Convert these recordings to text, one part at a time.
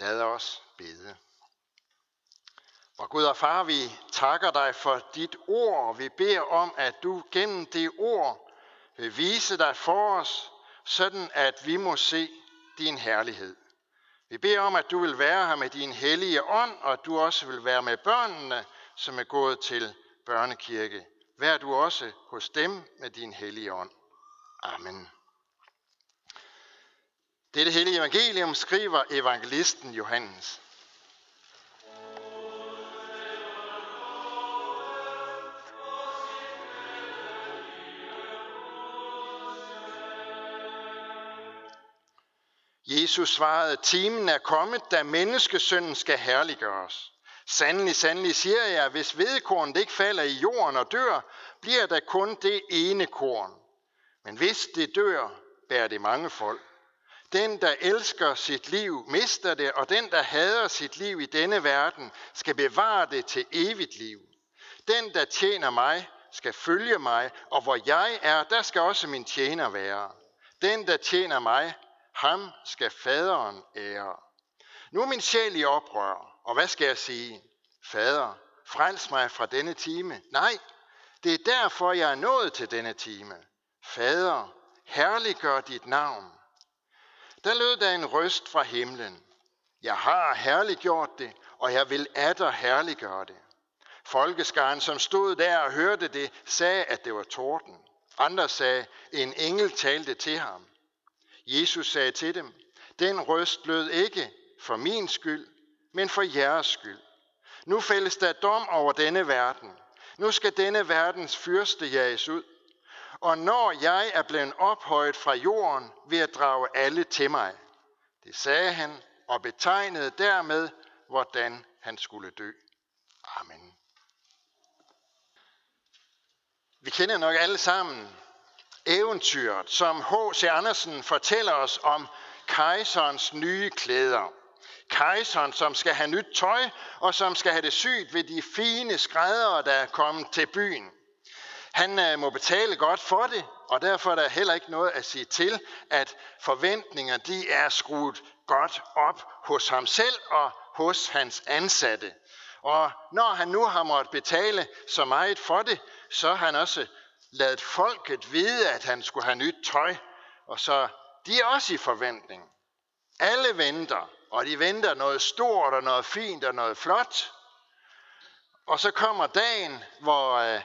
Lad os bede. Hvor Gud og Far, vi takker dig for dit ord. Vi beder om, at du gennem det ord vil vise dig for os, sådan at vi må se din herlighed. Vi beder om, at du vil være her med din hellige ånd, og at du også vil være med børnene, som er gået til børnekirke. Vær du også hos dem med din hellige ånd. Amen. Dette hellige evangelium skriver evangelisten Johannes. Jesus svarede, timen er kommet, da menneskesønnen skal herliggøres. Sandelig, sandelig siger jeg, hvis vedkornet ikke falder i jorden og dør, bliver der kun det ene korn. Men hvis det dør, bærer det mange folk. Den, der elsker sit liv, mister det, og den, der hader sit liv i denne verden, skal bevare det til evigt liv. Den, der tjener mig, skal følge mig, og hvor jeg er, der skal også min tjener være. Den, der tjener mig, ham skal faderen ære. Nu er min sjæl i oprør, og hvad skal jeg sige? Fader, frels mig fra denne time. Nej, det er derfor, jeg er nået til denne time. Fader, herliggør dit navn. Der lød der en røst fra himlen. Jeg har herliggjort det, og jeg vil atter herliggøre det. Folkeskaren, som stod der og hørte det, sagde, at det var torden. Andre sagde, en engel talte til ham. Jesus sagde til dem, den røst lød ikke for min skyld, men for jeres skyld. Nu fældes der dom over denne verden. Nu skal denne verdens fyrste jages ud. Og når jeg er blevet ophøjet fra jorden, vil jeg drage alle til mig. Det sagde han og betegnede dermed, hvordan han skulle dø. Amen. Vi kender nok alle sammen eventyret, som H.C. Andersen fortæller os om kejserens nye klæder. Kejseren, som skal have nyt tøj, og som skal have det sygt ved de fine skræddere, der er kommet til byen. Han øh, må betale godt for det, og derfor er der heller ikke noget at sige til, at forventninger de er skruet godt op hos ham selv og hos hans ansatte. Og når han nu har måttet betale så meget for det, så har han også ladet folket vide, at han skulle have nyt tøj, og så de er også i forventning. Alle venter, og de venter noget stort og noget fint og noget flot. Og så kommer dagen, hvor, øh,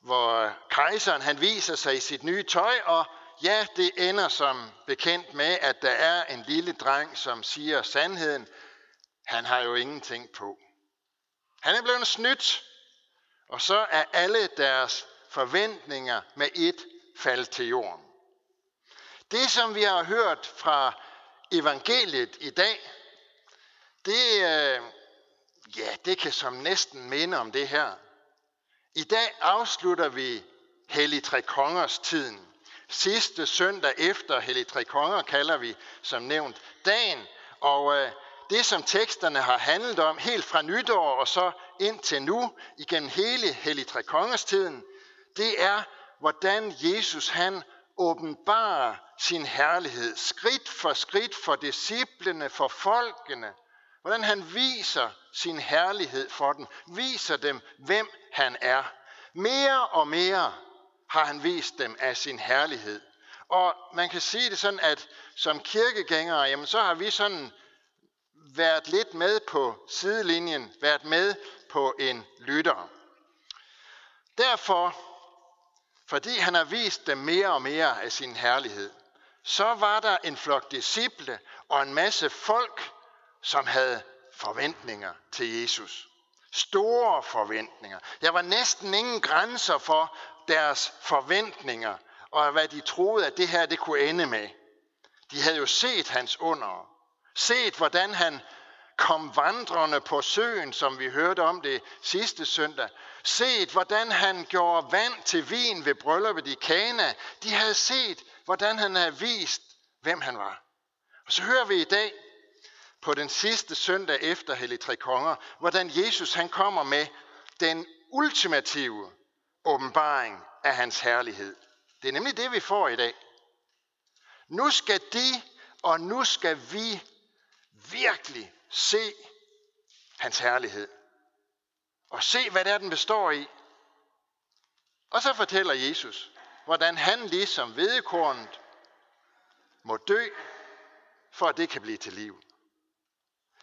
hvor øh, kejseren han viser sig i sit nye tøj, og ja, det ender som bekendt med, at der er en lille dreng, som siger sandheden. Han har jo ingenting på. Han er blevet snydt, og så er alle deres forventninger med et fald til jorden. Det, som vi har hørt fra evangeliet i dag, det, øh, ja, det kan som næsten minde om det her. I dag afslutter vi Hellig Tre Kongers tiden. Sidste søndag efter Hellig Tre Konger kalder vi, som nævnt, dagen. Og øh, det, som teksterne har handlet om helt fra nytår og så indtil nu, igennem hele Hellig Tre Kongers tiden, det er, hvordan Jesus han åbenbarer sin herlighed skridt for skridt for disciplene, for folkene. Hvordan han viser sin herlighed for dem, viser dem, hvem han er. Mere og mere har han vist dem af sin herlighed. Og man kan sige det sådan, at som kirkegængere, jamen så har vi sådan været lidt med på sidelinjen, været med på en lytter. Derfor fordi han har vist dem mere og mere af sin herlighed, så var der en flok disciple og en masse folk, som havde forventninger til Jesus. Store forventninger. Der var næsten ingen grænser for deres forventninger, og hvad de troede, at det her det kunne ende med. De havde jo set hans under. Set, hvordan han kom vandrende på søen, som vi hørte om det sidste søndag. Set, hvordan han gjorde vand til vin ved brylluppet i Kana. De havde set, hvordan han havde vist, hvem han var. Og så hører vi i dag, på den sidste søndag efter Hellig Tre Konger, hvordan Jesus han kommer med den ultimative åbenbaring af hans herlighed. Det er nemlig det, vi får i dag. Nu skal de, og nu skal vi virkelig se hans herlighed. Og se, hvad det er, den består i. Og så fortæller Jesus, hvordan han ligesom vedekornet må dø, for at det kan blive til liv.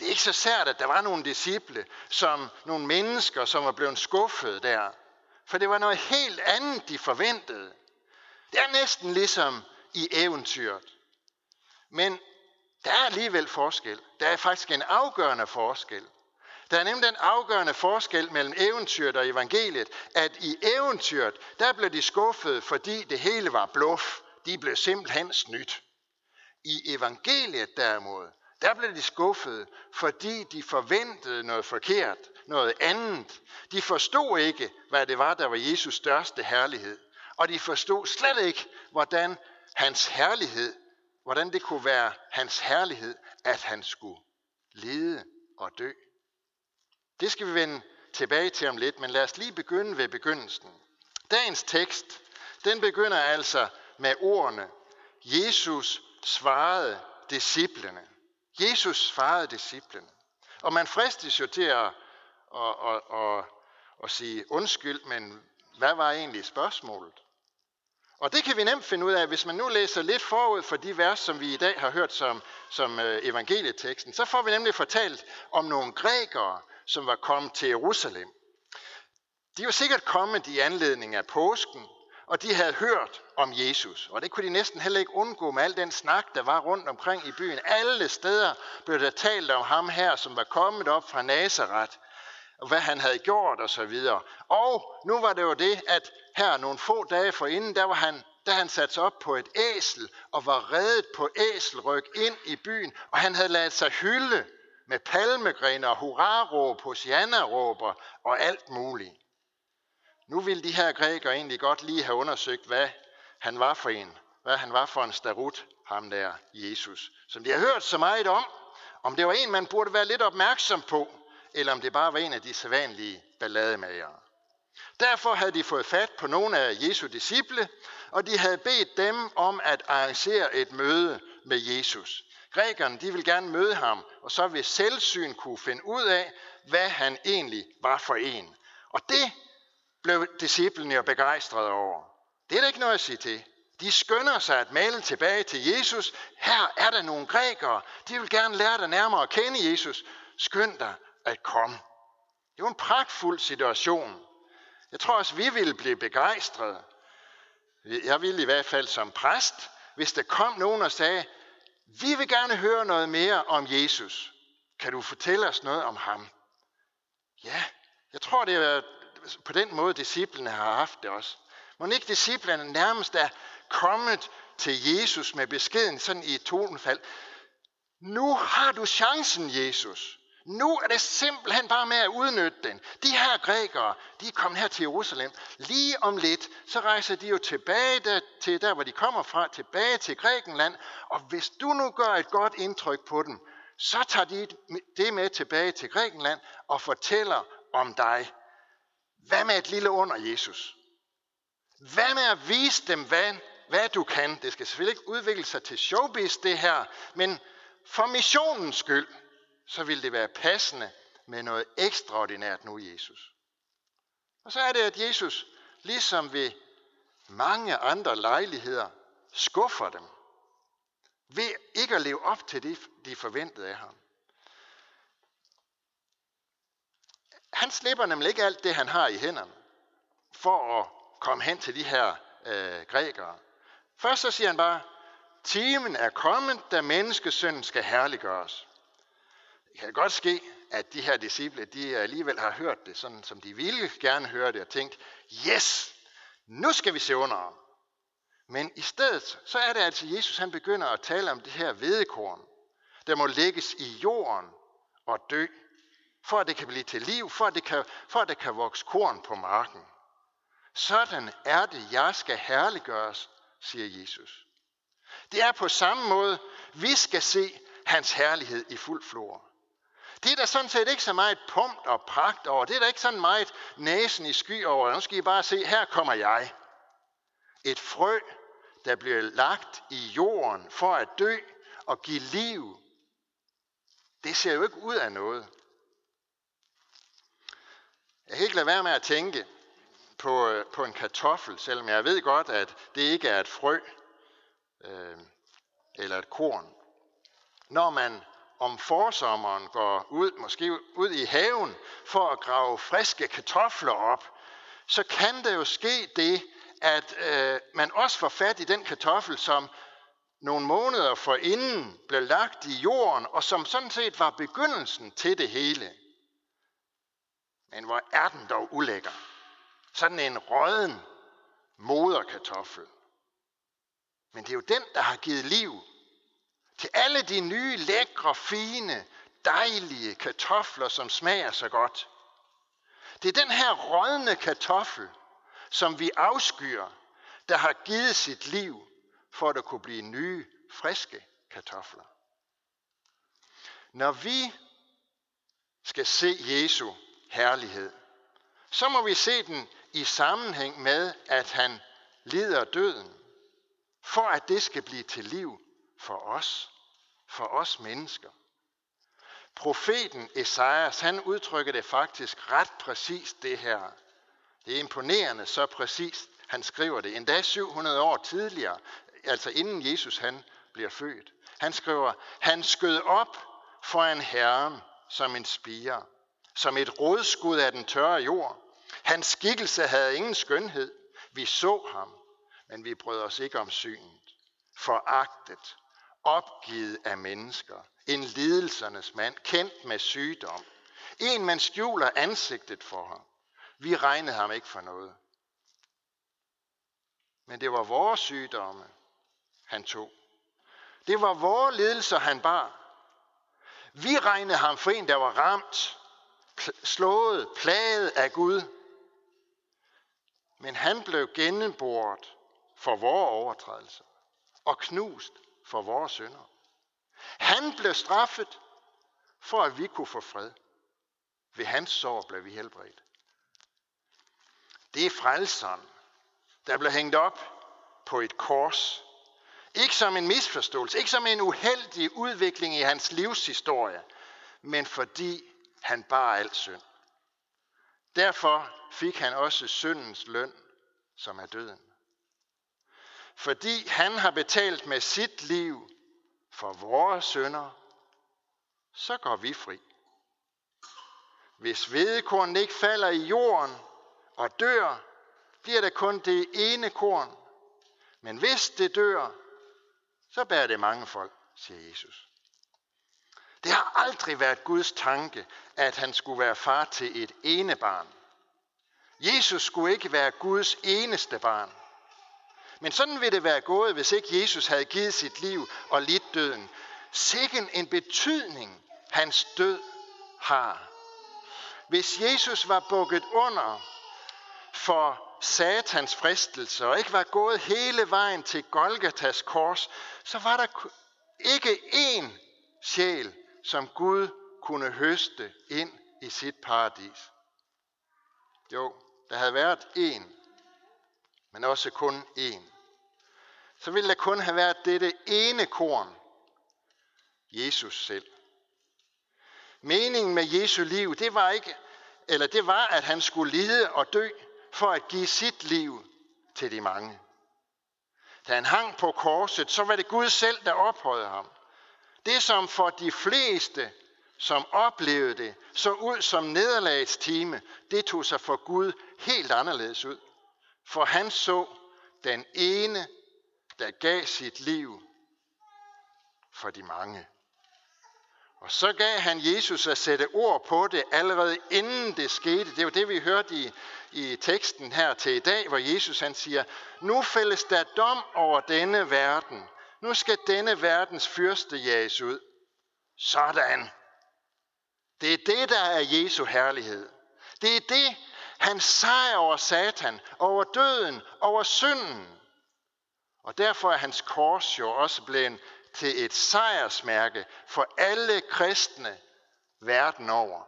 Det er ikke så sært, at der var nogle disciple, som nogle mennesker, som var blevet skuffet der. For det var noget helt andet, de forventede. Det er næsten ligesom i eventyret. Men der er alligevel forskel. Der er faktisk en afgørende forskel. Der er nemlig den afgørende forskel mellem eventyret og evangeliet, at i eventyret, der blev de skuffet, fordi det hele var bluff. De blev simpelthen snydt. I evangeliet derimod, der blev de skuffede, fordi de forventede noget forkert, noget andet. De forstod ikke, hvad det var, der var Jesus største herlighed. Og de forstod slet ikke, hvordan hans herlighed, hvordan det kunne være hans herlighed, at han skulle lide og dø. Det skal vi vende tilbage til om lidt, men lad os lige begynde ved begyndelsen. Dagens tekst, den begynder altså med ordene, Jesus svarede disciplene. Jesus svarede disciplen. Og man fristes jo til at, at, at, at, at sige undskyld, men hvad var egentlig spørgsmålet? Og det kan vi nemt finde ud af, hvis man nu læser lidt forud for de vers, som vi i dag har hørt som, som øh, evangelieteksten. Så får vi nemlig fortalt om nogle grækere, som var kommet til Jerusalem. De var sikkert kommet i anledning af påsken, og de havde hørt om Jesus. Og det kunne de næsten heller ikke undgå med al den snak, der var rundt omkring i byen. Alle steder blev der talt om ham her, som var kommet op fra Nazareth, og hvad han havde gjort osv. Og, og nu var det jo det, at her nogle få dage forinden, der var han da han satte sig op på et æsel og var reddet på æselryg ind i byen, og han havde ladet sig hylde med palmegrene og hurraråb, hosianaråber og alt muligt. Nu ville de her grækere egentlig godt lige have undersøgt, hvad han var for en. Hvad han var for en starut, ham der Jesus. Som de har hørt så meget om. Om det var en, man burde være lidt opmærksom på, eller om det bare var en af de sædvanlige ballademagere. Derfor havde de fået fat på nogle af Jesu disciple, og de havde bedt dem om at arrangere et møde med Jesus. Grækerne de ville gerne møde ham, og så ved selvsyn kunne finde ud af, hvad han egentlig var for en. Og det blev disciplene jo begejstrede over. Det er der ikke noget at sige til. De skynder sig at male tilbage til Jesus. Her er der nogle grækere. De vil gerne lære dig nærmere at kende Jesus. Skynd dig at komme. Det var en pragtfuld situation. Jeg tror også, vi ville blive begejstrede. Jeg ville i hvert fald som præst, hvis der kom nogen og sagde, vi vil gerne høre noget mere om Jesus. Kan du fortælle os noget om ham? Ja, jeg tror, det er på den måde, disciplene har haft det også. Må ikke disciplene nærmest er kommet til Jesus med beskeden sådan i et tonefald. Nu har du chancen, Jesus. Nu er det simpelthen bare med at udnytte den. De her grækere, de er kommet her til Jerusalem. Lige om lidt, så rejser de jo tilbage der, til der, hvor de kommer fra, tilbage til Grækenland. Og hvis du nu gør et godt indtryk på dem, så tager de det med tilbage til Grækenland og fortæller om dig. Hvad med et lille under, Jesus? Hvad med at vise dem, hvad, hvad du kan? Det skal selvfølgelig ikke udvikle sig til showbiz, det her, men for missionens skyld, så vil det være passende med noget ekstraordinært nu, Jesus. Og så er det, at Jesus, ligesom ved mange andre lejligheder, skuffer dem ved ikke at leve op til det, de forventede af ham. Han slipper nemlig ikke alt det, han har i hænderne, for at komme hen til de her øh, grækere. Først så siger han bare, timen er kommet, da menneskesønnen skal herliggøres. Det kan godt ske, at de her disciple, de alligevel har hørt det, sådan som de ville gerne høre det, og tænkt, yes, nu skal vi se under ham. Men i stedet, så er det altså, Jesus han begynder at tale om det her vedekorn, der må lægges i jorden og dø for at det kan blive til liv, for at det kan, for at det kan vokse korn på marken. Sådan er det, jeg skal herliggøres, siger Jesus. Det er på samme måde, vi skal se hans herlighed i fuld flor. Det er der sådan set ikke så meget pomp og pragt over. Det er der ikke sådan meget næsen i sky over. Nu skal I bare se, her kommer jeg. Et frø, der bliver lagt i jorden for at dø og give liv Det ser jo ikke ud af noget. Jeg kan ikke lade være med at tænke på, øh, på en kartoffel, selvom jeg ved godt, at det ikke er et frø øh, eller et korn. Når man om forsommeren går ud, måske ud i haven for at grave friske kartofler op, så kan der jo ske det, at øh, man også får fat i den kartoffel, som nogle måneder forinden blev lagt i jorden, og som sådan set var begyndelsen til det hele. Men hvor er den dog ulækker. Sådan en røden moderkartoffel. Men det er jo den, der har givet liv til alle de nye, lækre, fine, dejlige kartofler, som smager så godt. Det er den her rådne kartoffel, som vi afskyer, der har givet sit liv, for at der kunne blive nye, friske kartofler. Når vi skal se Jesu herlighed, så må vi se den i sammenhæng med, at han lider døden, for at det skal blive til liv for os, for os mennesker. Profeten Esajas, han udtrykker det faktisk ret præcist det her. Det er imponerende så præcist, han skriver det. Endda 700 år tidligere, altså inden Jesus han bliver født. Han skriver, han skød op for en herre som en spire, som et rådskud af den tørre jord. Hans skikkelse havde ingen skønhed. Vi så ham, men vi brød os ikke om synet. Foragtet, opgivet af mennesker, en lidelsernes mand, kendt med sygdom. En, man skjuler ansigtet for ham. Vi regnede ham ikke for noget. Men det var vores sygdomme, han tog. Det var vores lidelser, han bar. Vi regnede ham for en, der var ramt, slået, plaget af Gud. Men han blev gennemboret for vores overtrædelser og knust for vores synder. Han blev straffet, for at vi kunne få fred. Ved hans sår blev vi helbredt. Det er frelseren, der blev hængt op på et kors. Ikke som en misforståelse, ikke som en uheldig udvikling i hans livshistorie, men fordi han bar al synd. Derfor fik han også syndens løn, som er døden. Fordi han har betalt med sit liv for vores sønder, så går vi fri. Hvis hvedekorn ikke falder i jorden og dør, bliver det kun det ene korn. Men hvis det dør, så bærer det mange folk, siger Jesus. Det har aldrig været Guds tanke, at han skulle være far til et ene barn. Jesus skulle ikke være Guds eneste barn. Men sådan ville det være gået, hvis ikke Jesus havde givet sit liv og lidt døden. Sikken en betydning hans død har. Hvis Jesus var bukket under for satans fristelse og ikke var gået hele vejen til Golgatas kors, så var der ikke én sjæl, som Gud kunne høste ind i sit paradis. Jo, der havde været én, men også kun én. Så ville der kun have været dette ene korn, Jesus selv. Meningen med Jesu liv, det var ikke, eller det var, at han skulle lide og dø for at give sit liv til de mange. Da han hang på korset, så var det Gud selv, der ophøjede ham. Det, som for de fleste, som oplevede det, så ud som nederlagets time, det tog sig for Gud helt anderledes ud. For han så den ene, der gav sit liv for de mange. Og så gav han Jesus at sætte ord på det allerede inden det skete. Det er jo det, vi hørte i, i teksten her til i dag, hvor Jesus han siger, nu fælles der dom over denne verden. Nu skal denne verdens fyrste jages ud. Sådan. Det er det, der er Jesu herlighed. Det er det, han sejr over Satan, over døden, over synden. Og derfor er hans kors jo også blevet til et sejrsmærke for alle kristne verden over.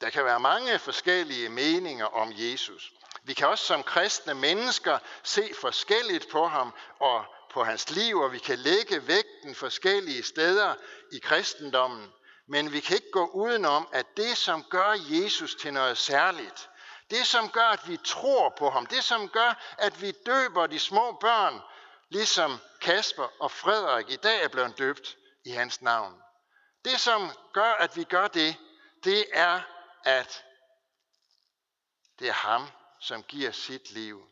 Der kan være mange forskellige meninger om Jesus. Vi kan også som kristne mennesker se forskelligt på ham og på hans liv, og vi kan lægge vægten forskellige steder i kristendommen. Men vi kan ikke gå udenom, at det, som gør Jesus til noget særligt, det, som gør, at vi tror på ham, det, som gør, at vi døber de små børn, ligesom Kasper og Frederik i dag er blevet døbt i hans navn. Det, som gør, at vi gør det, det er, at det er ham, som giver sit liv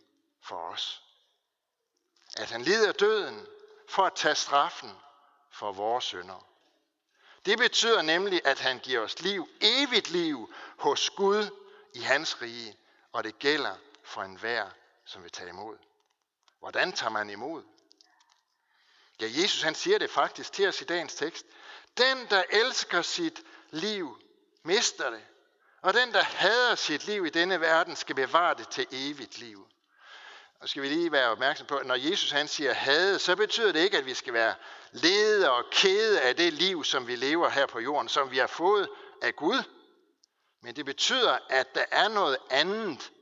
for os. At han lider døden for at tage straffen for vores synder. Det betyder nemlig, at han giver os liv, evigt liv hos Gud i hans rige, og det gælder for enhver, som vil tage imod. Hvordan tager man imod? Ja, Jesus han siger det faktisk til os i dagens tekst. Den, der elsker sit liv, mister det. Og den, der hader sit liv i denne verden, skal bevare det til evigt liv. Og skal vi lige være opmærksom på, at når Jesus han siger hade, så betyder det ikke, at vi skal være lede og kede af det liv, som vi lever her på jorden, som vi har fået af Gud. Men det betyder, at der er noget andet,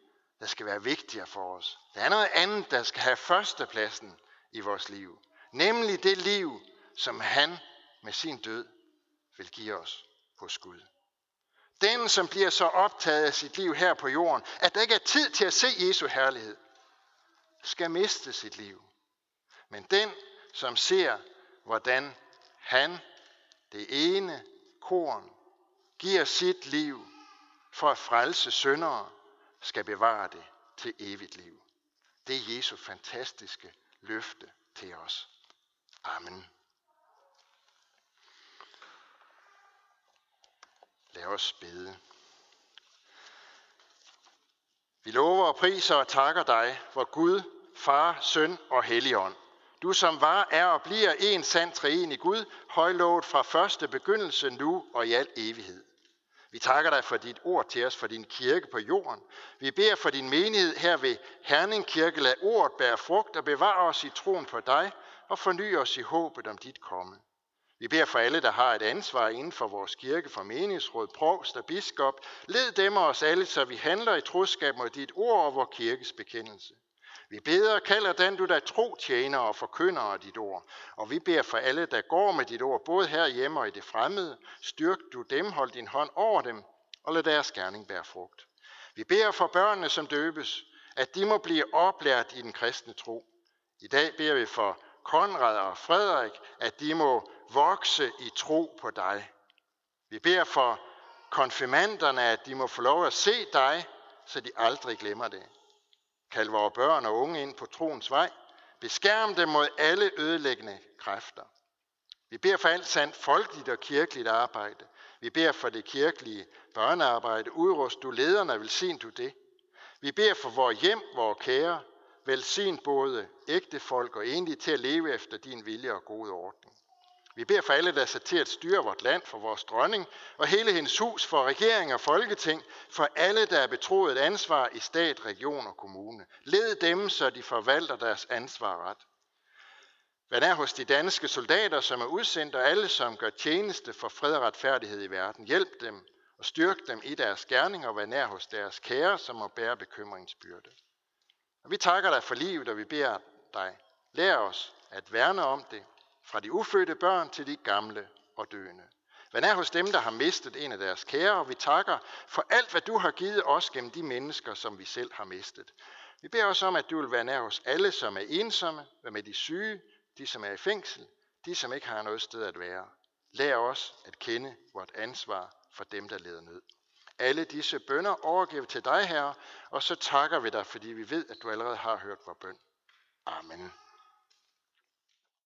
der skal være vigtigere for os. Der er noget andet, der skal have førstepladsen i vores liv. Nemlig det liv, som han med sin død vil give os hos Gud. Den, som bliver så optaget af sit liv her på jorden, at der ikke er tid til at se Jesu herlighed, skal miste sit liv. Men den, som ser, hvordan han, det ene korn, giver sit liv for at frelse syndere, skal bevare det til evigt liv. Det er Jesu fantastiske løfte til os. Amen. Lad os bede. Vi lover og priser og takker dig, for Gud, Far, Søn og Helligånd. Du som var, er og bliver en sand træen i Gud, højlovet fra første begyndelse nu og i al evighed. Vi takker dig for dit ord til os, for din kirke på jorden. Vi beder for din menighed her ved Herning Kirke. Lad ordet bære frugt og bevare os i troen på dig og forny os i håbet om dit komme. Vi beder for alle, der har et ansvar inden for vores kirke, for menighedsråd, provst og biskop. Led dem og os alle, så vi handler i troskab mod dit ord og vores kirkes bekendelse. Vi beder og kalder den, du der tro tjener og forkynder af dit ord. Og vi beder for alle, der går med dit ord, både her hjemme og i det fremmede. Styrk du dem, hold din hånd over dem, og lad deres gerning bære frugt. Vi beder for børnene, som døbes, at de må blive oplært i den kristne tro. I dag beder vi for Konrad og Frederik, at de må vokse i tro på dig. Vi beder for konfirmanderne, at de må få lov at se dig, så de aldrig glemmer det. Kald vores børn og unge ind på troens vej. Beskærm dem mod alle ødelæggende kræfter. Vi beder for alt sandt folkeligt og kirkeligt arbejde. Vi beder for det kirkelige børnearbejde. Udrust du lederne, velsign du det. Vi beder for vores hjem, vores kære. Velsign både ægte folk og enlige til at leve efter din vilje og gode ordning. Vi beder for alle, der er sat til at styre vort land, for vores dronning og hele hendes hus, for regering og folketing, for alle, der er betroet et ansvar i stat, region og kommune. Led dem, så de forvalter deres ansvar ret. Hvad er hos de danske soldater, som er udsendt, og alle, som gør tjeneste for fred og retfærdighed i verden. Hjælp dem og styrk dem i deres gerning, og vær nær hos deres kære, som må bære bekymringsbyrde. Og vi takker dig for livet, og vi beder dig, lær os at værne om det, fra de ufødte børn til de gamle og døende. Hvad er hos dem, der har mistet en af deres kære, og vi takker for alt, hvad du har givet os gennem de mennesker, som vi selv har mistet. Vi beder også om, at du vil være nær hos alle, som er ensomme, hvad med de syge, de som er i fængsel, de som ikke har noget sted at være. Lær os at kende vort ansvar for dem, der leder nød. Alle disse bønder overgiver til dig, Herre, og så takker vi dig, fordi vi ved, at du allerede har hørt vores bøn. Amen.